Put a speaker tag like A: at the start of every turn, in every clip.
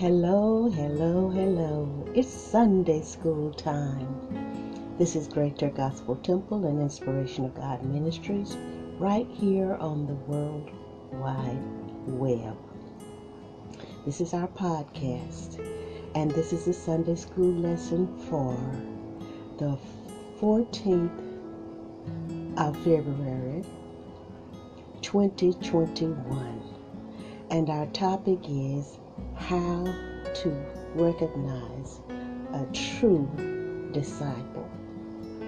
A: Hello, hello, hello. It's Sunday school time. This is Greater Gospel Temple and Inspiration of God Ministries right here on the World Wide Web. This is our podcast, and this is a Sunday school lesson for the 14th of February 2021. And our topic is how to recognize a true disciple.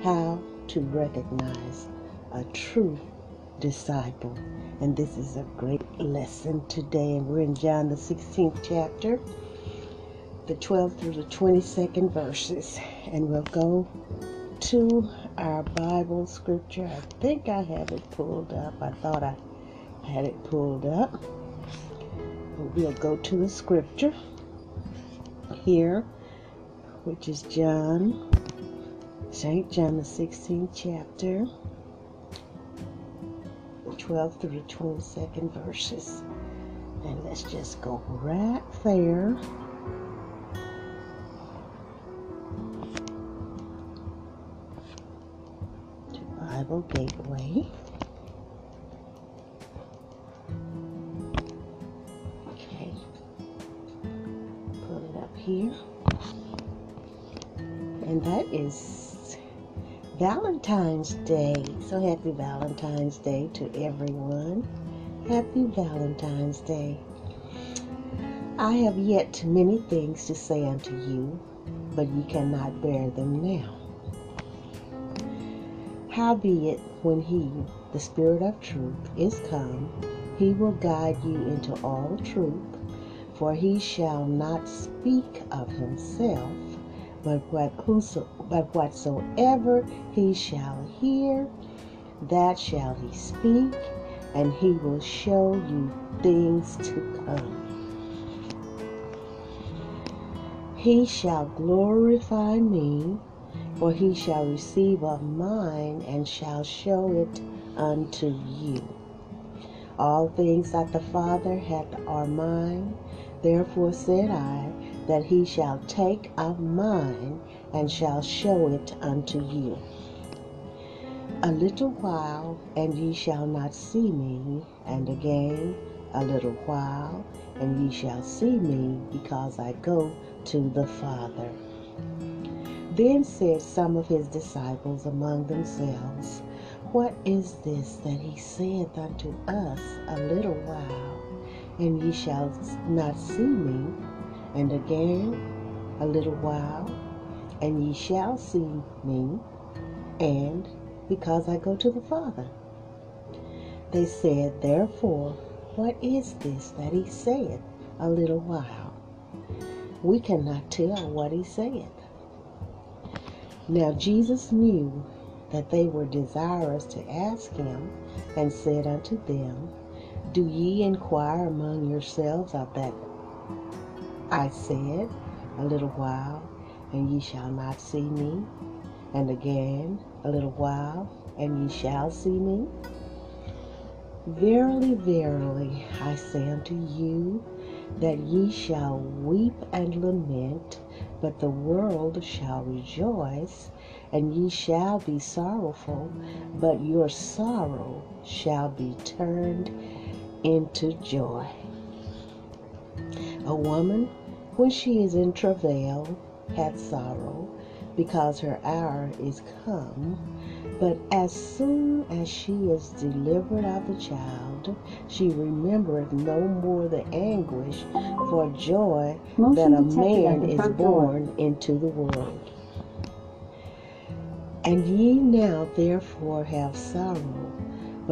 A: How to recognize a true disciple. And this is a great lesson today. And we're in John the 16th chapter, the 12th through the 22nd verses. And we'll go to our Bible scripture. I think I have it pulled up. I thought I had it pulled up we'll go to the scripture here, which is John, St. John, the 16th chapter, 12 through the 22nd verses. And let's just go right there. to Bible Gateway. Valentine's Day. So happy Valentine's Day to everyone. Happy Valentine's Day. I have yet many things to say unto you, but ye cannot bear them now. Howbeit, when he, the Spirit of truth, is come, he will guide you into all truth for he shall not speak of himself, but, what, but whatsoever he shall hear, that shall he speak, and he will show you things to come. He shall glorify me, for he shall receive of mine and shall show it unto you. All things that the Father hath are mine. Therefore said I, that he shall take of mine, and shall show it unto you. A little while, and ye shall not see me, and again a little while, and ye shall see me, because I go to the Father. Then said some of his disciples among themselves, What is this that he saith unto us, A little while? and ye shall not see me, and again a little while, and ye shall see me, and because I go to the Father. They said, Therefore, what is this that he saith a little while? We cannot tell what he saith. Now Jesus knew that they were desirous to ask him, and said unto them, do ye inquire among yourselves of that I said a little while, and ye shall not see me, and again a little while, and ye shall see me? Verily, verily, I say unto you, that ye shall weep and lament, but the world shall rejoice, and ye shall be sorrowful, but your sorrow shall be turned into joy. A woman, when she is in travail, hath sorrow, because her hour is come. But as soon as she is delivered of the child, she remembereth no more the anguish for joy Motion that a man is born door. into the world. And ye now therefore have sorrow,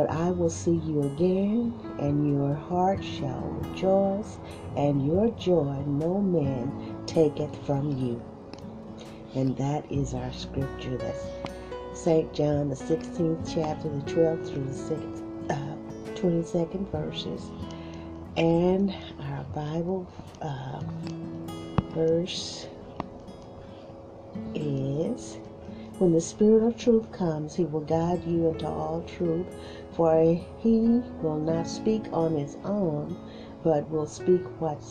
A: but I will see you again, and your heart shall rejoice, and your joy no man taketh from you. And that is our scripture. That's St. John, the 16th chapter, the 12th through the uh, 22nd verses. And our Bible uh, verse is When the Spirit of truth comes, he will guide you into all truth for he will not speak on his own, but will speak what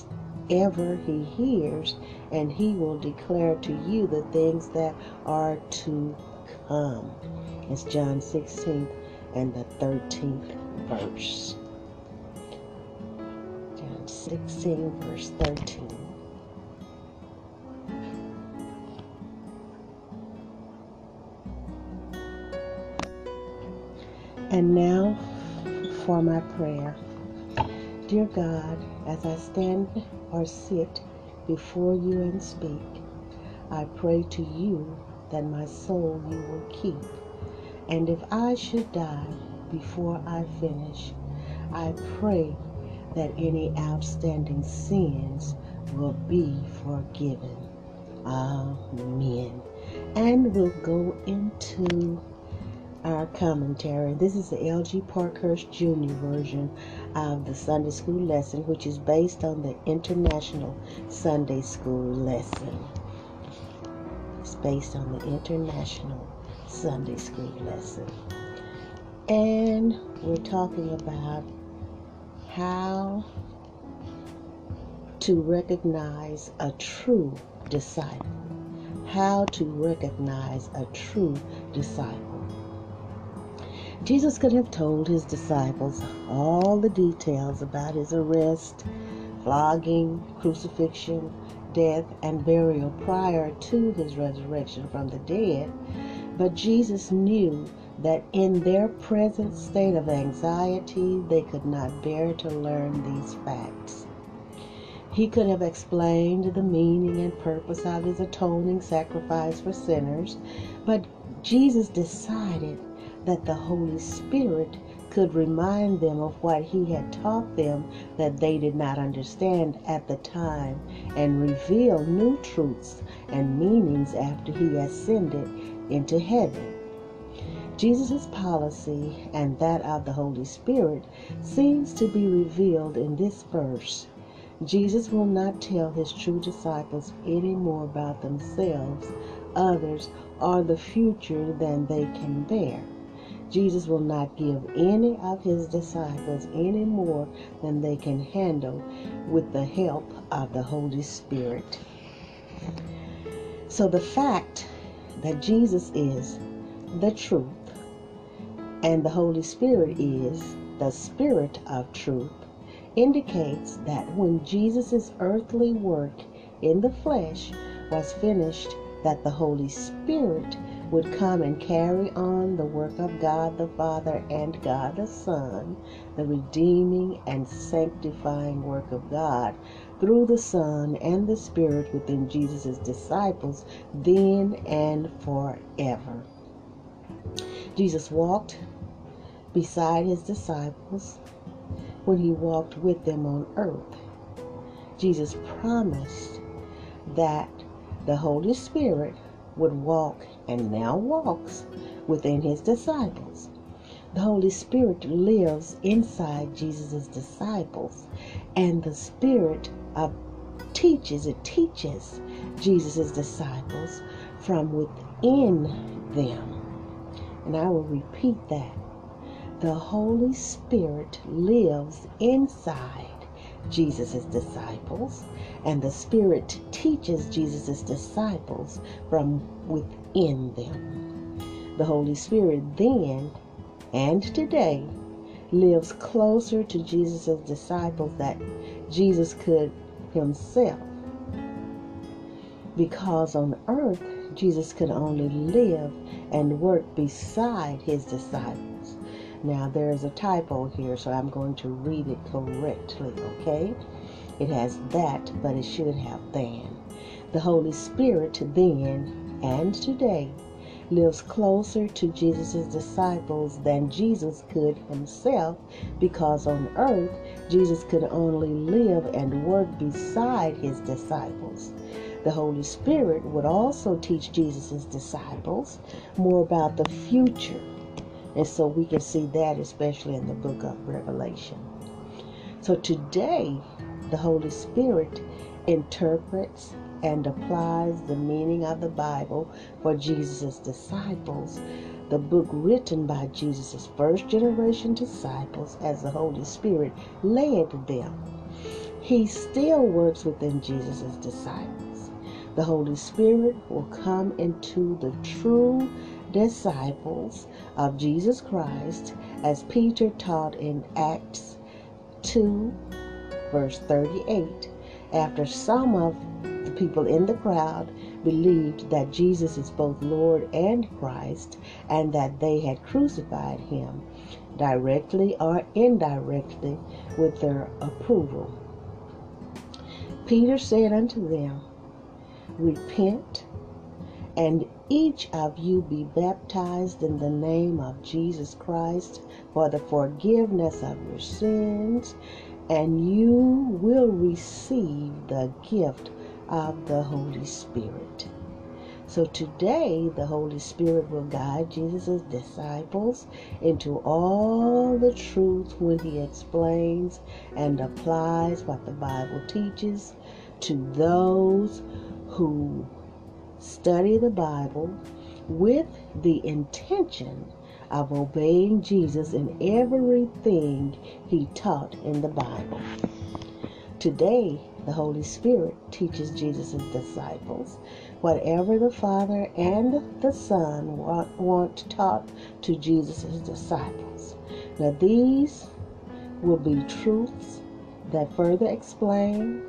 A: whatever he hears, and he will declare to you the things that are to come. It's John 16 and the 13th verse. John 16, verse 13. And now for my prayer. Dear God, as I stand or sit before you and speak, I pray to you that my soul you will keep. And if I should die before I finish, I pray that any outstanding sins will be forgiven. Amen. And we'll go into our commentary. This is the L.G. Parkhurst Jr. version of the Sunday School lesson, which is based on the International Sunday School lesson. It's based on the International Sunday School lesson. And we're talking about how to recognize a true disciple. How to recognize a true disciple. Jesus could have told his disciples all the details about his arrest, flogging, crucifixion, death, and burial prior to his resurrection from the dead, but Jesus knew that in their present state of anxiety they could not bear to learn these facts. He could have explained the meaning and purpose of his atoning sacrifice for sinners, but Jesus decided that the Holy Spirit could remind them of what he had taught them that they did not understand at the time and reveal new truths and meanings after he ascended into heaven. Jesus' policy and that of the Holy Spirit seems to be revealed in this verse. Jesus will not tell his true disciples any more about themselves, others, or the future than they can bear. Jesus will not give any of his disciples any more than they can handle with the help of the Holy Spirit. So the fact that Jesus is the truth and the Holy Spirit is the Spirit of truth indicates that when Jesus' earthly work in the flesh was finished, that the Holy Spirit would come and carry on the work of God the Father and God the Son, the redeeming and sanctifying work of God through the Son and the Spirit within Jesus' disciples, then and forever. Jesus walked beside his disciples when he walked with them on earth. Jesus promised that the Holy Spirit would walk and now walks within his disciples. The Holy Spirit lives inside Jesus' disciples, and the Spirit teaches, it teaches Jesus' disciples from within them. And I will repeat that. The Holy Spirit lives inside Jesus' disciples, and the Spirit teaches Jesus' disciples from within them. The Holy Spirit then and today lives closer to Jesus' disciples than Jesus could himself. Because on earth, Jesus could only live and work beside his disciples. Now there is a typo here, so I'm going to read it correctly, okay? It has that, but it should have than. The Holy Spirit then and today lives closer to Jesus' disciples than Jesus could himself because on earth Jesus could only live and work beside his disciples. The Holy Spirit would also teach Jesus' disciples more about the future and so we can see that especially in the book of Revelation. So today, the Holy Spirit interprets and applies the meaning of the Bible for Jesus' disciples, the book written by Jesus' first generation disciples as the Holy Spirit led them. He still works within Jesus' disciples. The Holy Spirit will come into the true disciples of Jesus Christ as Peter taught in Acts 2, verse 38. After some of people in the crowd believed that Jesus is both Lord and Christ and that they had crucified him, directly or indirectly, with their approval. Peter said unto them, Repent, and each of you be baptized in the name of Jesus Christ for the forgiveness of your sins, and you will receive the gift of the Holy Spirit. So today, the Holy Spirit will guide Jesus' disciples into all the truth when he explains and applies what the Bible teaches to those who study the Bible with the intention of obeying Jesus in everything he taught in the Bible. Today, the Holy Spirit teaches Jesus' disciples whatever the Father and the Son want, want taught to Jesus' disciples. Now, these will be truths that further explain,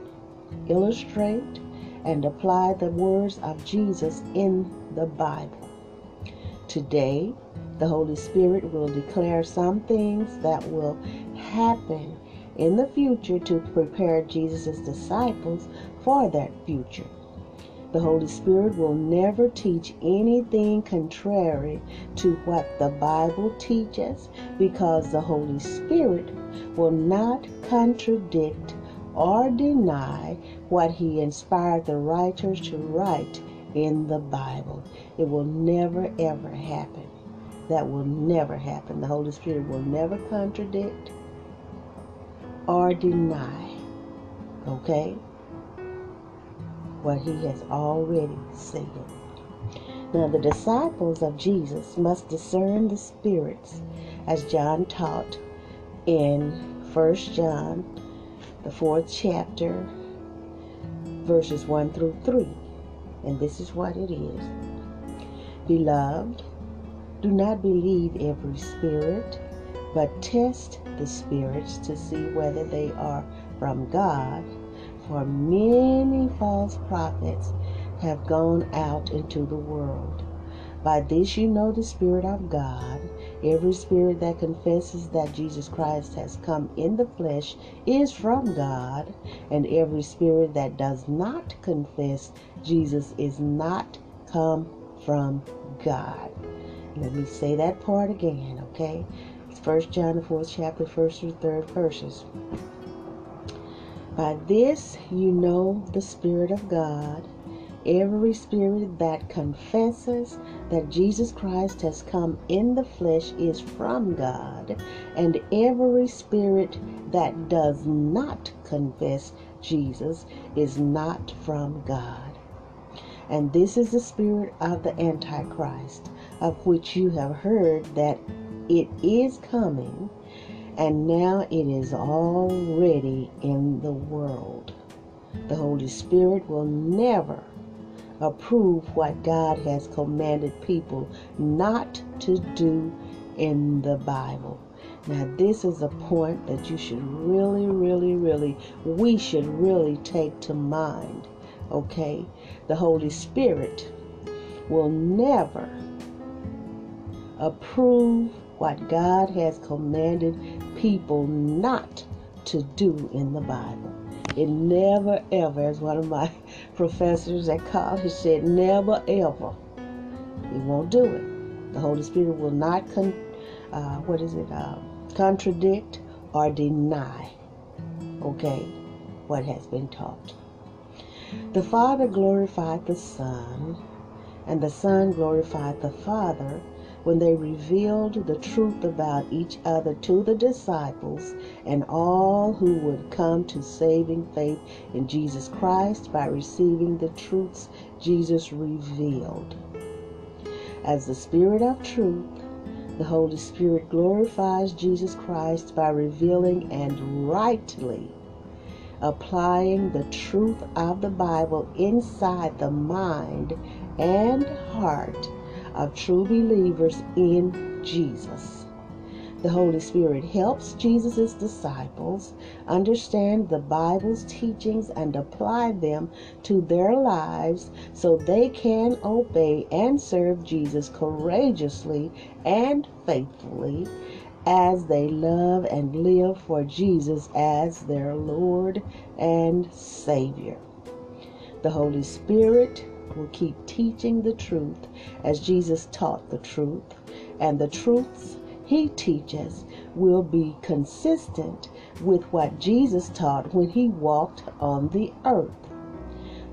A: illustrate, and apply the words of Jesus in the Bible. Today, the Holy Spirit will declare some things that will happen in the future to prepare Jesus' disciples for that future. The Holy Spirit will never teach anything contrary to what the Bible teaches because the Holy Spirit will not contradict or deny what He inspired the writers to write in the Bible. It will never, ever happen. That will never happen. The Holy Spirit will never contradict or deny. Okay? what he has already said. Now, the disciples of Jesus must discern the spirits, as John taught in 1 John, the fourth chapter, verses 1 through 3. And this is what it is Beloved, do not believe every spirit, but test the spirits to see whether they are from God for many false prophets have gone out into the world. By this you know the Spirit of God. Every spirit that confesses that Jesus Christ has come in the flesh is from God, and every spirit that does not confess Jesus is not come from God. Let me say that part again, okay? 1 John the 4th chapter, 1st through 3rd verses. By this you know the Spirit of God. Every spirit that confesses that Jesus Christ has come in the flesh is from God, and every spirit that does not confess Jesus is not from God. And this is the spirit of the Antichrist, of which you have heard that it is coming and now it is already in the world. The Holy Spirit will never approve what God has commanded people not to do in the Bible. Now, this is a point that you should really, really, really, we should really take to mind. Okay? The Holy Spirit will never approve what God has commanded people not to do in the Bible. It never ever, as one of my professors at college said, never ever. He won't do it. The Holy Spirit will not, con- uh, what is it, uh, contradict or deny, okay, what has been taught. The Father glorified the Son, and the Son glorified the Father when they revealed the truth about each other to the disciples and all who would come to saving faith in Jesus Christ by receiving the truths Jesus revealed. As the Spirit of truth, the Holy Spirit glorifies Jesus Christ by revealing and rightly applying the truth of the Bible inside the mind and heart of true believers in Jesus. The Holy Spirit helps Jesus' disciples understand the Bible's teachings and apply them to their lives so they can obey and serve Jesus courageously and faithfully as they love and live for Jesus as their Lord and Savior. The Holy Spirit will keep teaching the truth as Jesus taught the truth, and the truths he teaches will be consistent with what Jesus taught when he walked on the earth.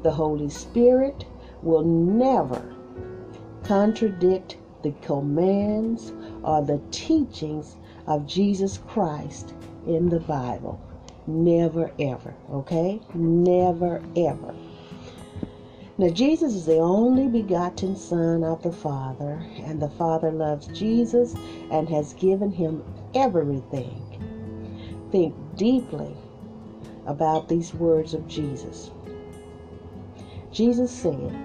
A: The Holy Spirit will never contradict the commands or the teachings of Jesus Christ in the Bible. Never ever, okay? Never ever. Now, Jesus is the only begotten Son of the Father, and the Father loves Jesus and has given him everything. Think deeply about these words of Jesus. Jesus said,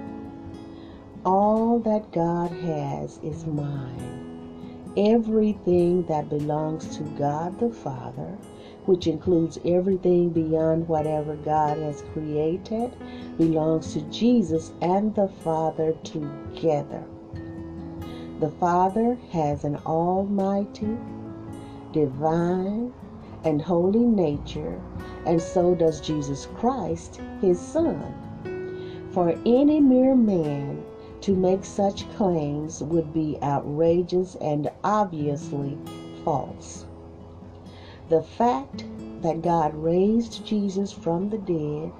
A: All that God has is mine. Everything that belongs to God the Father which includes everything beyond whatever God has created, belongs to Jesus and the Father together. The Father has an almighty, divine, and holy nature, and so does Jesus Christ, his Son. For any mere man to make such claims would be outrageous and obviously false. The fact that God raised Jesus from the dead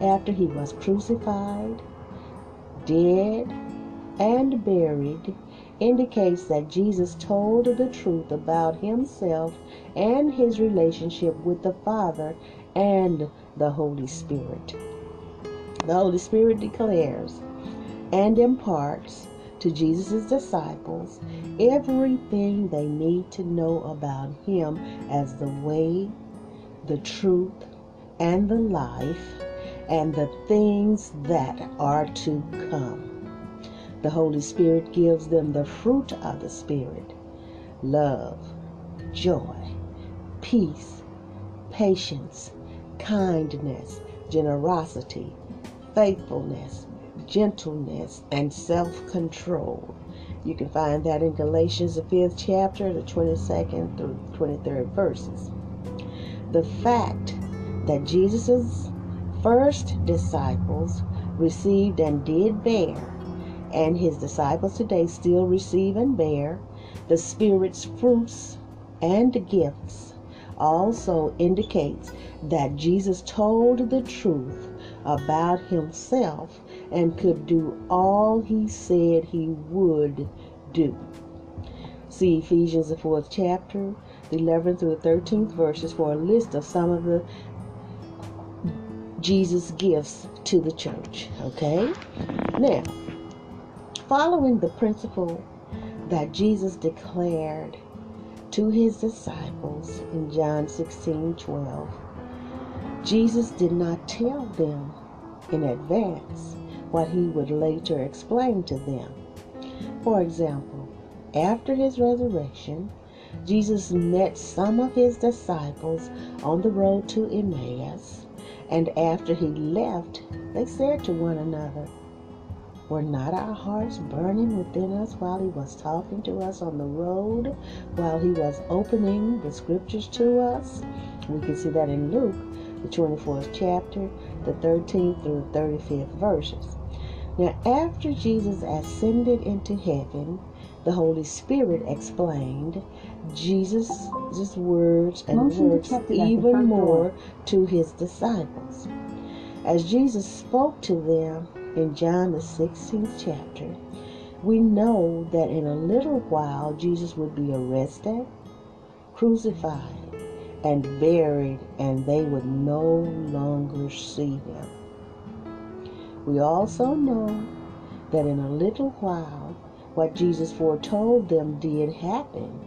A: after he was crucified, dead, and buried indicates that Jesus told the truth about himself and his relationship with the Father and the Holy Spirit. The Holy Spirit declares and imparts to Jesus' disciples everything they need to know about him as the way, the truth, and the life, and the things that are to come. The Holy Spirit gives them the fruit of the Spirit love, joy, peace, patience, kindness, generosity, faithfulness, gentleness, and self control. You can find that in Galatians, the fifth chapter, the 22nd through 23rd verses. The fact that Jesus' first disciples received and did bear, and his disciples today still receive and bear, the Spirit's fruits and gifts also indicates that Jesus told the truth about himself and could do all he said he would do. See Ephesians, the fourth chapter, the 11th through the 13th verses for a list of some of the Jesus gifts to the church. Okay? Now, following the principle that Jesus declared to his disciples in John 16 12, Jesus did not tell them in advance what he would later explain to them. For example, after his resurrection, Jesus met some of his disciples on the road to Emmaus, and after he left, they said to one another, Were not our hearts burning within us while he was talking to us on the road, while he was opening the scriptures to us? We can see that in Luke, the 24th chapter, the 13th through the 35th verses. Now, after Jesus ascended into heaven, the Holy Spirit explained Jesus' words and
B: Motion
A: works
B: detected at the
A: even more to his disciples. As Jesus spoke to them in John the 16th chapter, we know that in a little while Jesus would be arrested, crucified, and buried, and they would no longer see him. We also know that in a little while, what Jesus foretold them did happen.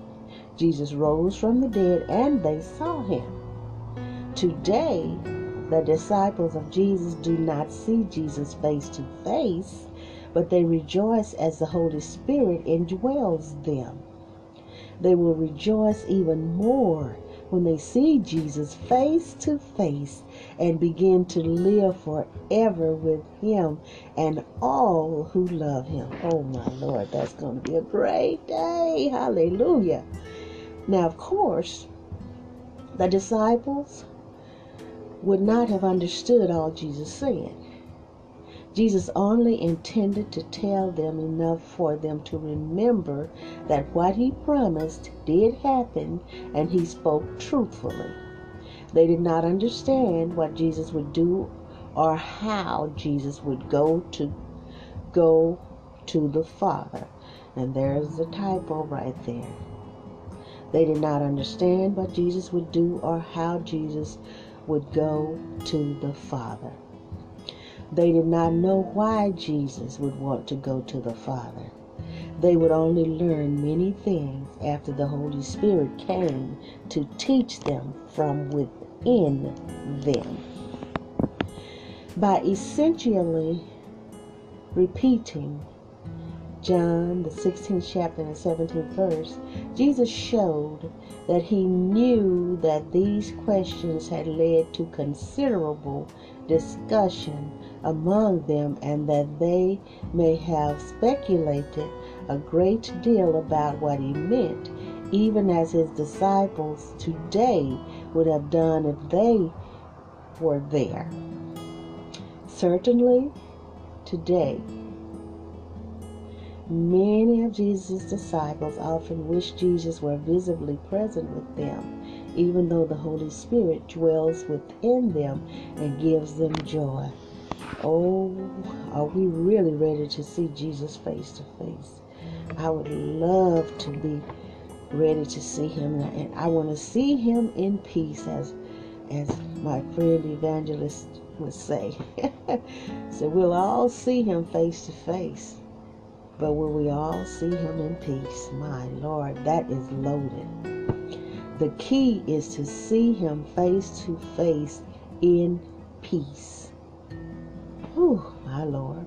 A: Jesus rose from the dead and they saw him. Today, The disciples of Jesus do not see Jesus face to face, but they rejoice as the Holy Spirit indwells them. They will rejoice even more when they see Jesus face to face and begin to live forever with Him and all who love Him. Oh my Lord, that's going to be a great day. Hallelujah. Now, of course, the disciples would not have understood all Jesus said. Jesus only intended to tell them enough for them to remember that what he promised did happen and he spoke truthfully. They did not understand what Jesus would do or how Jesus would go to go to the Father. And there's a typo right there. They did not understand what Jesus would do or how Jesus would go to the Father. They did not know why Jesus would want to go to the Father. They would only learn many things after the Holy Spirit came to teach them from within them. By essentially repeating John, the 16th chapter and 17th verse, Jesus showed that he knew that these questions had led to considerable discussion among them and that they may have speculated a great deal about what he meant, even as his disciples today would have done if they were there. Certainly, today, many of Jesus' disciples often wish Jesus were visibly present with them, even though the Holy Spirit dwells within them and gives them joy. Oh, are we really ready to see Jesus face to face? I would love to be ready to see him and I want to see him in peace as as my friend evangelist would say. so we'll all see him face to face. But will we all see him in peace? My Lord, that is loaded. The key is to see him face to face in peace. Whew, my Lord.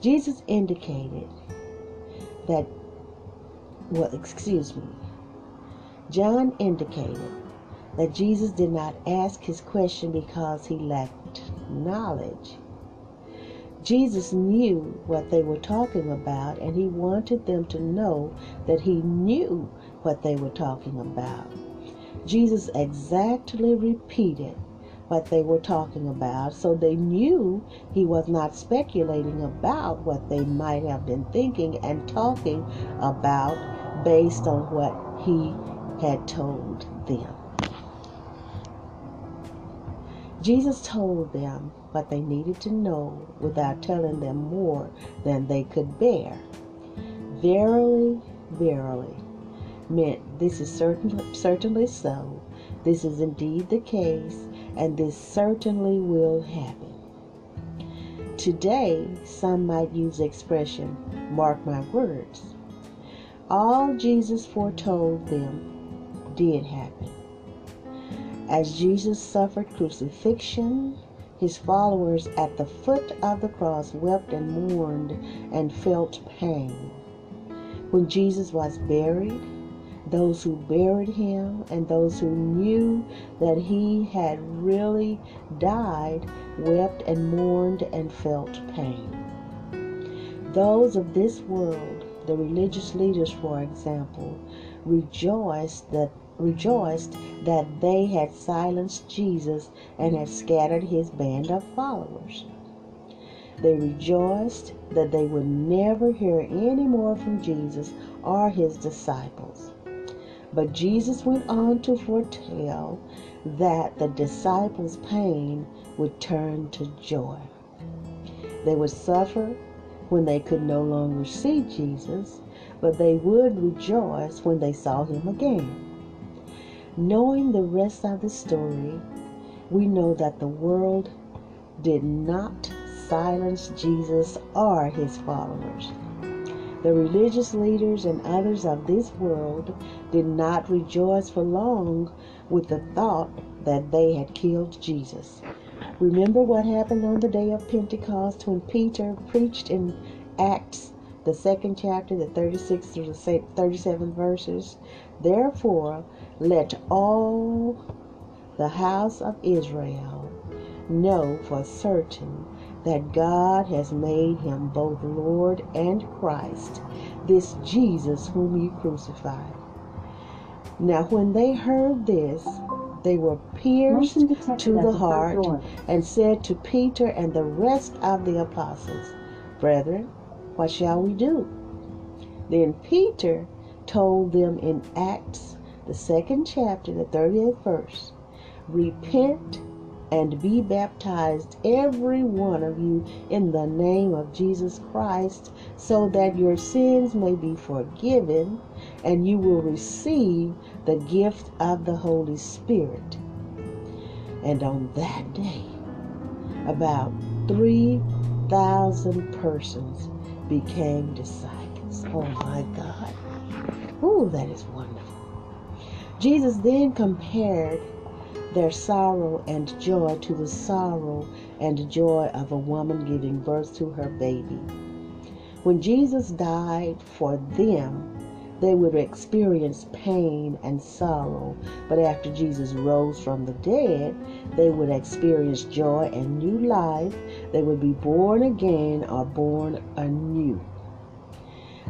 A: Jesus indicated that, well, excuse me. John indicated that Jesus did not ask his question because he lacked knowledge. Jesus knew what they were talking about, and he wanted them to know that he knew what they were talking about. Jesus exactly repeated what they were talking about, so they knew he was not speculating about what they might have been thinking and talking about based on what he had told them. Jesus told them what they needed to know without telling them more than they could bear. Verily, verily, meant this is certain, certainly so. This is indeed the case and this certainly will happen. Today, some might use the expression, mark my words. All Jesus foretold them did happen. As Jesus suffered crucifixion, his followers at the foot of the cross wept and mourned and felt pain. When Jesus was buried, those who buried him and those who knew that he had really died wept and mourned and felt pain. Those of this world, the religious leaders, for example, rejoiced that rejoiced that they had silenced Jesus and had scattered his band of followers. They rejoiced that they would never hear any more from Jesus or his disciples. But Jesus went on to foretell that the disciples' pain would turn to joy. They would suffer when they could no longer see Jesus, but they would rejoice when they saw him again. Knowing the rest of the story, we know that the world did not silence Jesus or his followers. The religious leaders and others of this world did not rejoice for long with the thought that they had killed Jesus. Remember what happened on the day of Pentecost when Peter preached in Acts, the second chapter, the 36 through the 37 verses? Therefore, let all the house of Israel know for certain that God has made him both Lord and Christ, this Jesus whom you crucified. Now, when they heard this, they were pierced to the heart and said to Peter and the rest of the apostles, Brethren, what shall we do? Then Peter told them in Acts, the second chapter, the 38th verse, Repent and be baptized, every one of you, in the name of Jesus Christ, so that your sins may be forgiven and you will receive the gift of the Holy Spirit. And on that day, about 3,000 persons became disciples. Oh my God. Oh, that is wonderful. Jesus then compared their sorrow and joy to the sorrow and joy of a woman giving birth to her baby. When Jesus died for them, they would experience pain and sorrow, but after Jesus rose from the dead, they would experience joy and new life. They would be born again or born anew.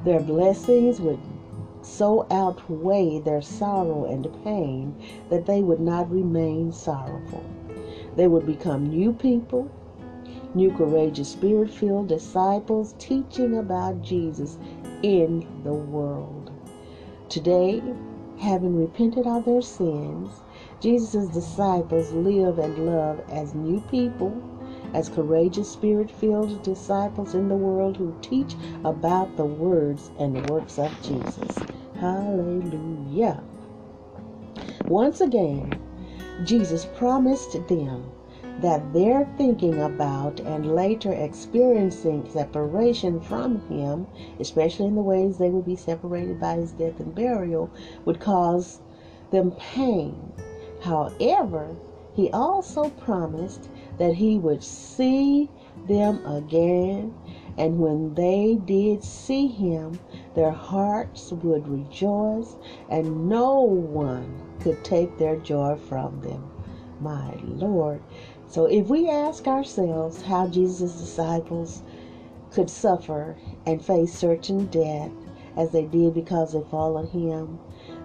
A: Their blessings would so outweigh their sorrow and pain that they would not remain sorrowful. They would become new people, new courageous spirit filled disciples teaching about Jesus in the world. Today, having repented of their sins, Jesus' disciples live and love as new people as courageous, spirit filled disciples in the world who teach about the words and works of Jesus. Hallelujah. Once again, Jesus promised them that their thinking about and later experiencing separation from Him, especially in the ways they would be separated by His death and burial, would cause them pain. However, He also promised that he would see them again, and when they did see him, their hearts would rejoice, and no one could take their joy from them. My Lord. So if we ask ourselves how Jesus' disciples could suffer and face certain death as they did because they followed him,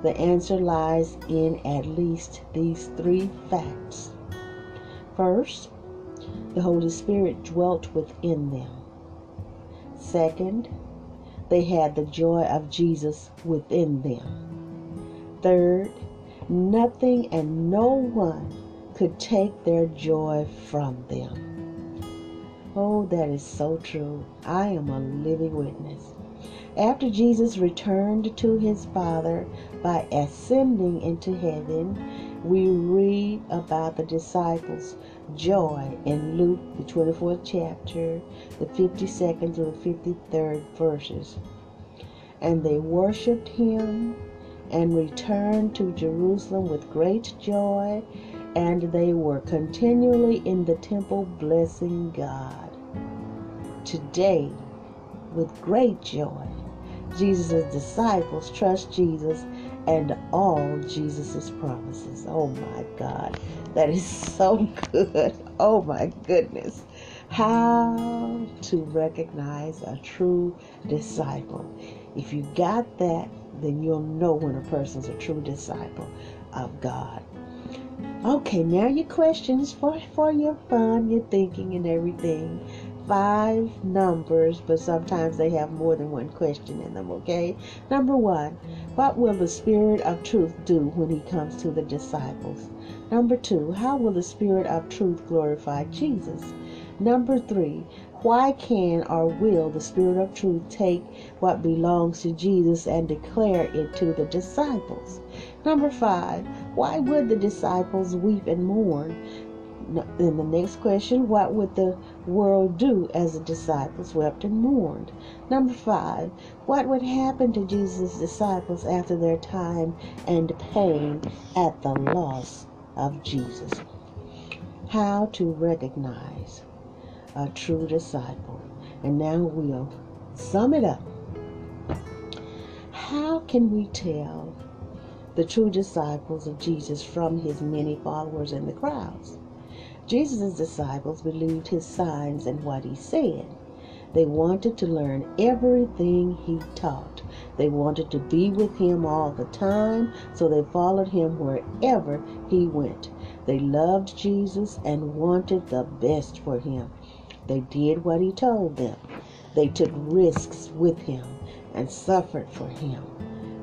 A: the answer lies in at least these three facts. First, the Holy Spirit dwelt within them. Second, they had the joy of Jesus within them. Third, nothing and no one could take their joy from them. Oh, that is so true. I am a living witness. After Jesus returned to his Father by ascending into heaven, we read about the disciples joy in Luke, the 24th chapter, the 52nd to the 53rd verses. And they worshiped him and returned to Jerusalem with great joy, and they were continually in the temple blessing God. Today, with great joy, Jesus' disciples trust Jesus and all Jesus' promises. Oh my God, that is so good. Oh my goodness. How to recognize a true disciple. If you got that, then you'll know when a person's a true disciple of God. Okay, now your questions for, for your fun, your thinking, and everything five numbers, but sometimes they have more than one question in them, okay? Number one, what will the Spirit of truth do when he comes to the disciples? Number two, how will the Spirit of truth glorify Jesus? Number three, why can or will the Spirit of truth take what belongs to Jesus and declare it to the disciples? Number five, why would the disciples weep and mourn? Then the next question, what would the world do as the disciples wept and mourned? Number five, what would happen to Jesus' disciples after their time and pain at the loss of Jesus? how to recognize a true disciple. And now we'll sum it up. How can we tell the true disciples of Jesus from his many followers in the crowds? Jesus' disciples believed his signs and what he said. They wanted to learn everything he taught. They wanted to be with him all the time, so they followed him wherever he went. They loved Jesus and wanted the best for him. They did what he told them. They took risks with him and suffered for him.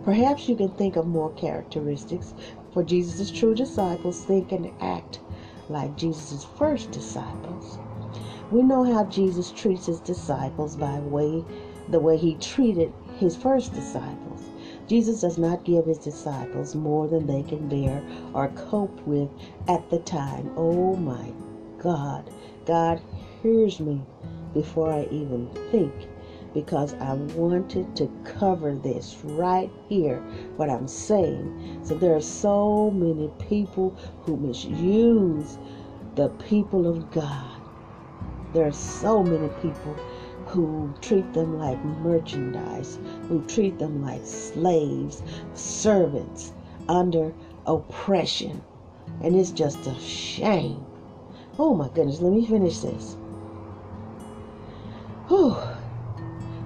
A: Perhaps you can think of more characteristics for Jesus' true disciples think and act like Jesus' first disciples. We know how Jesus treats his disciples by way the way he treated his first disciples. Jesus does not give his disciples more than they can bear or cope with at the time. Oh my God. God hears me before I even think because I wanted to cover this right here, what I'm saying. So there are so many people who misuse the people of God. There are so many people who treat them like merchandise, who treat them like slaves, servants under oppression. And it's just a shame. Oh my goodness, let me finish this. Whew.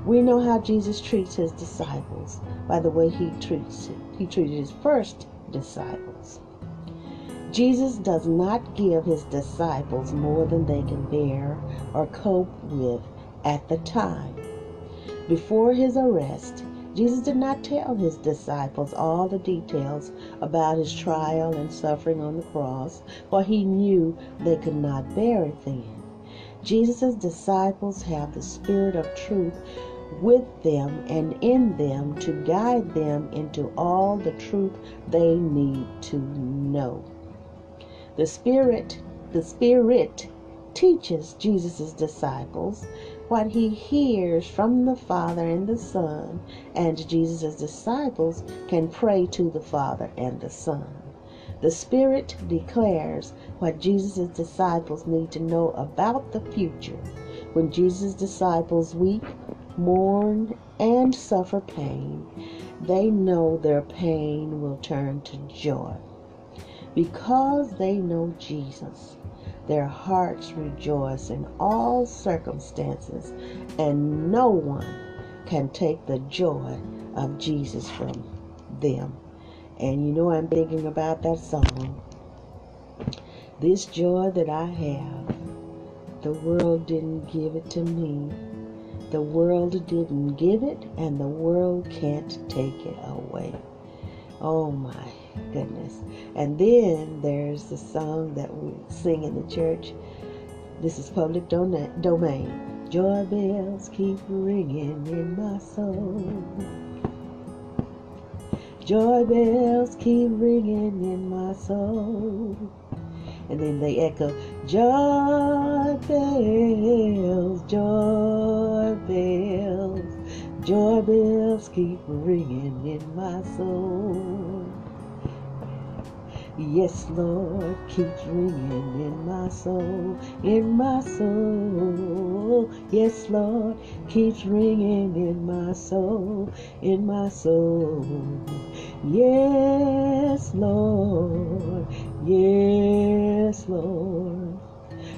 A: We know how Jesus treats his disciples by the way he treats he treated his first disciples. Jesus does not give his disciples more than they can bear or cope with at the time. Before his arrest, Jesus did not tell his disciples all the details about his trial and suffering on the cross, for he knew they could not bear it then. Jesus' disciples have the Spirit of truth with them and in them to guide them into all the truth they need to know. The Spirit, the Spirit teaches Jesus' disciples what he hears from the Father and the Son, and Jesus' disciples can pray to the Father and the Son. The Spirit declares what Jesus' disciples need to know about the future. When Jesus' disciples weep, mourn, and suffer pain, they know their pain will turn to joy. Because they know Jesus, their hearts rejoice in all circumstances, and no one can take the joy of Jesus from them. And you know, I'm thinking about that song. This joy that I have, the world didn't give it to me. The world didn't give it, and the world can't take it away. Oh my goodness. And then there's the song that we sing in the church. This is public domain. Joy bells keep ringing in my soul. Joy bells keep ringing in my soul. And then they echo, Joy bells, joy bells, joy bells keep ringing in my soul. Yes, Lord, keeps ringing in my soul, in my soul. Yes, Lord, keeps ringing in my soul, in my soul. Yes, Lord, yes, Lord.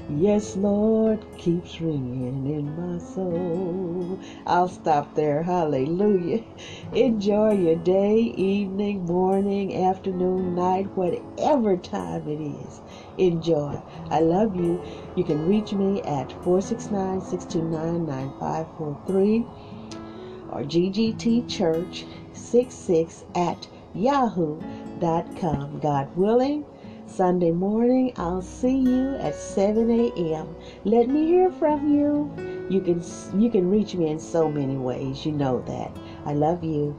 A: Yes, Lord, keeps ringing in my soul. I'll stop there. Hallelujah. Enjoy your day, evening, morning, afternoon, night, whatever time it is. Enjoy. I love you. You can reach me at 469 629 9543 or ggtchurch66 at yahoo.com. God willing. Sunday morning. I'll see you at 7 a.m. Let me hear from you. You can you can reach me in so many ways. You know that. I love you.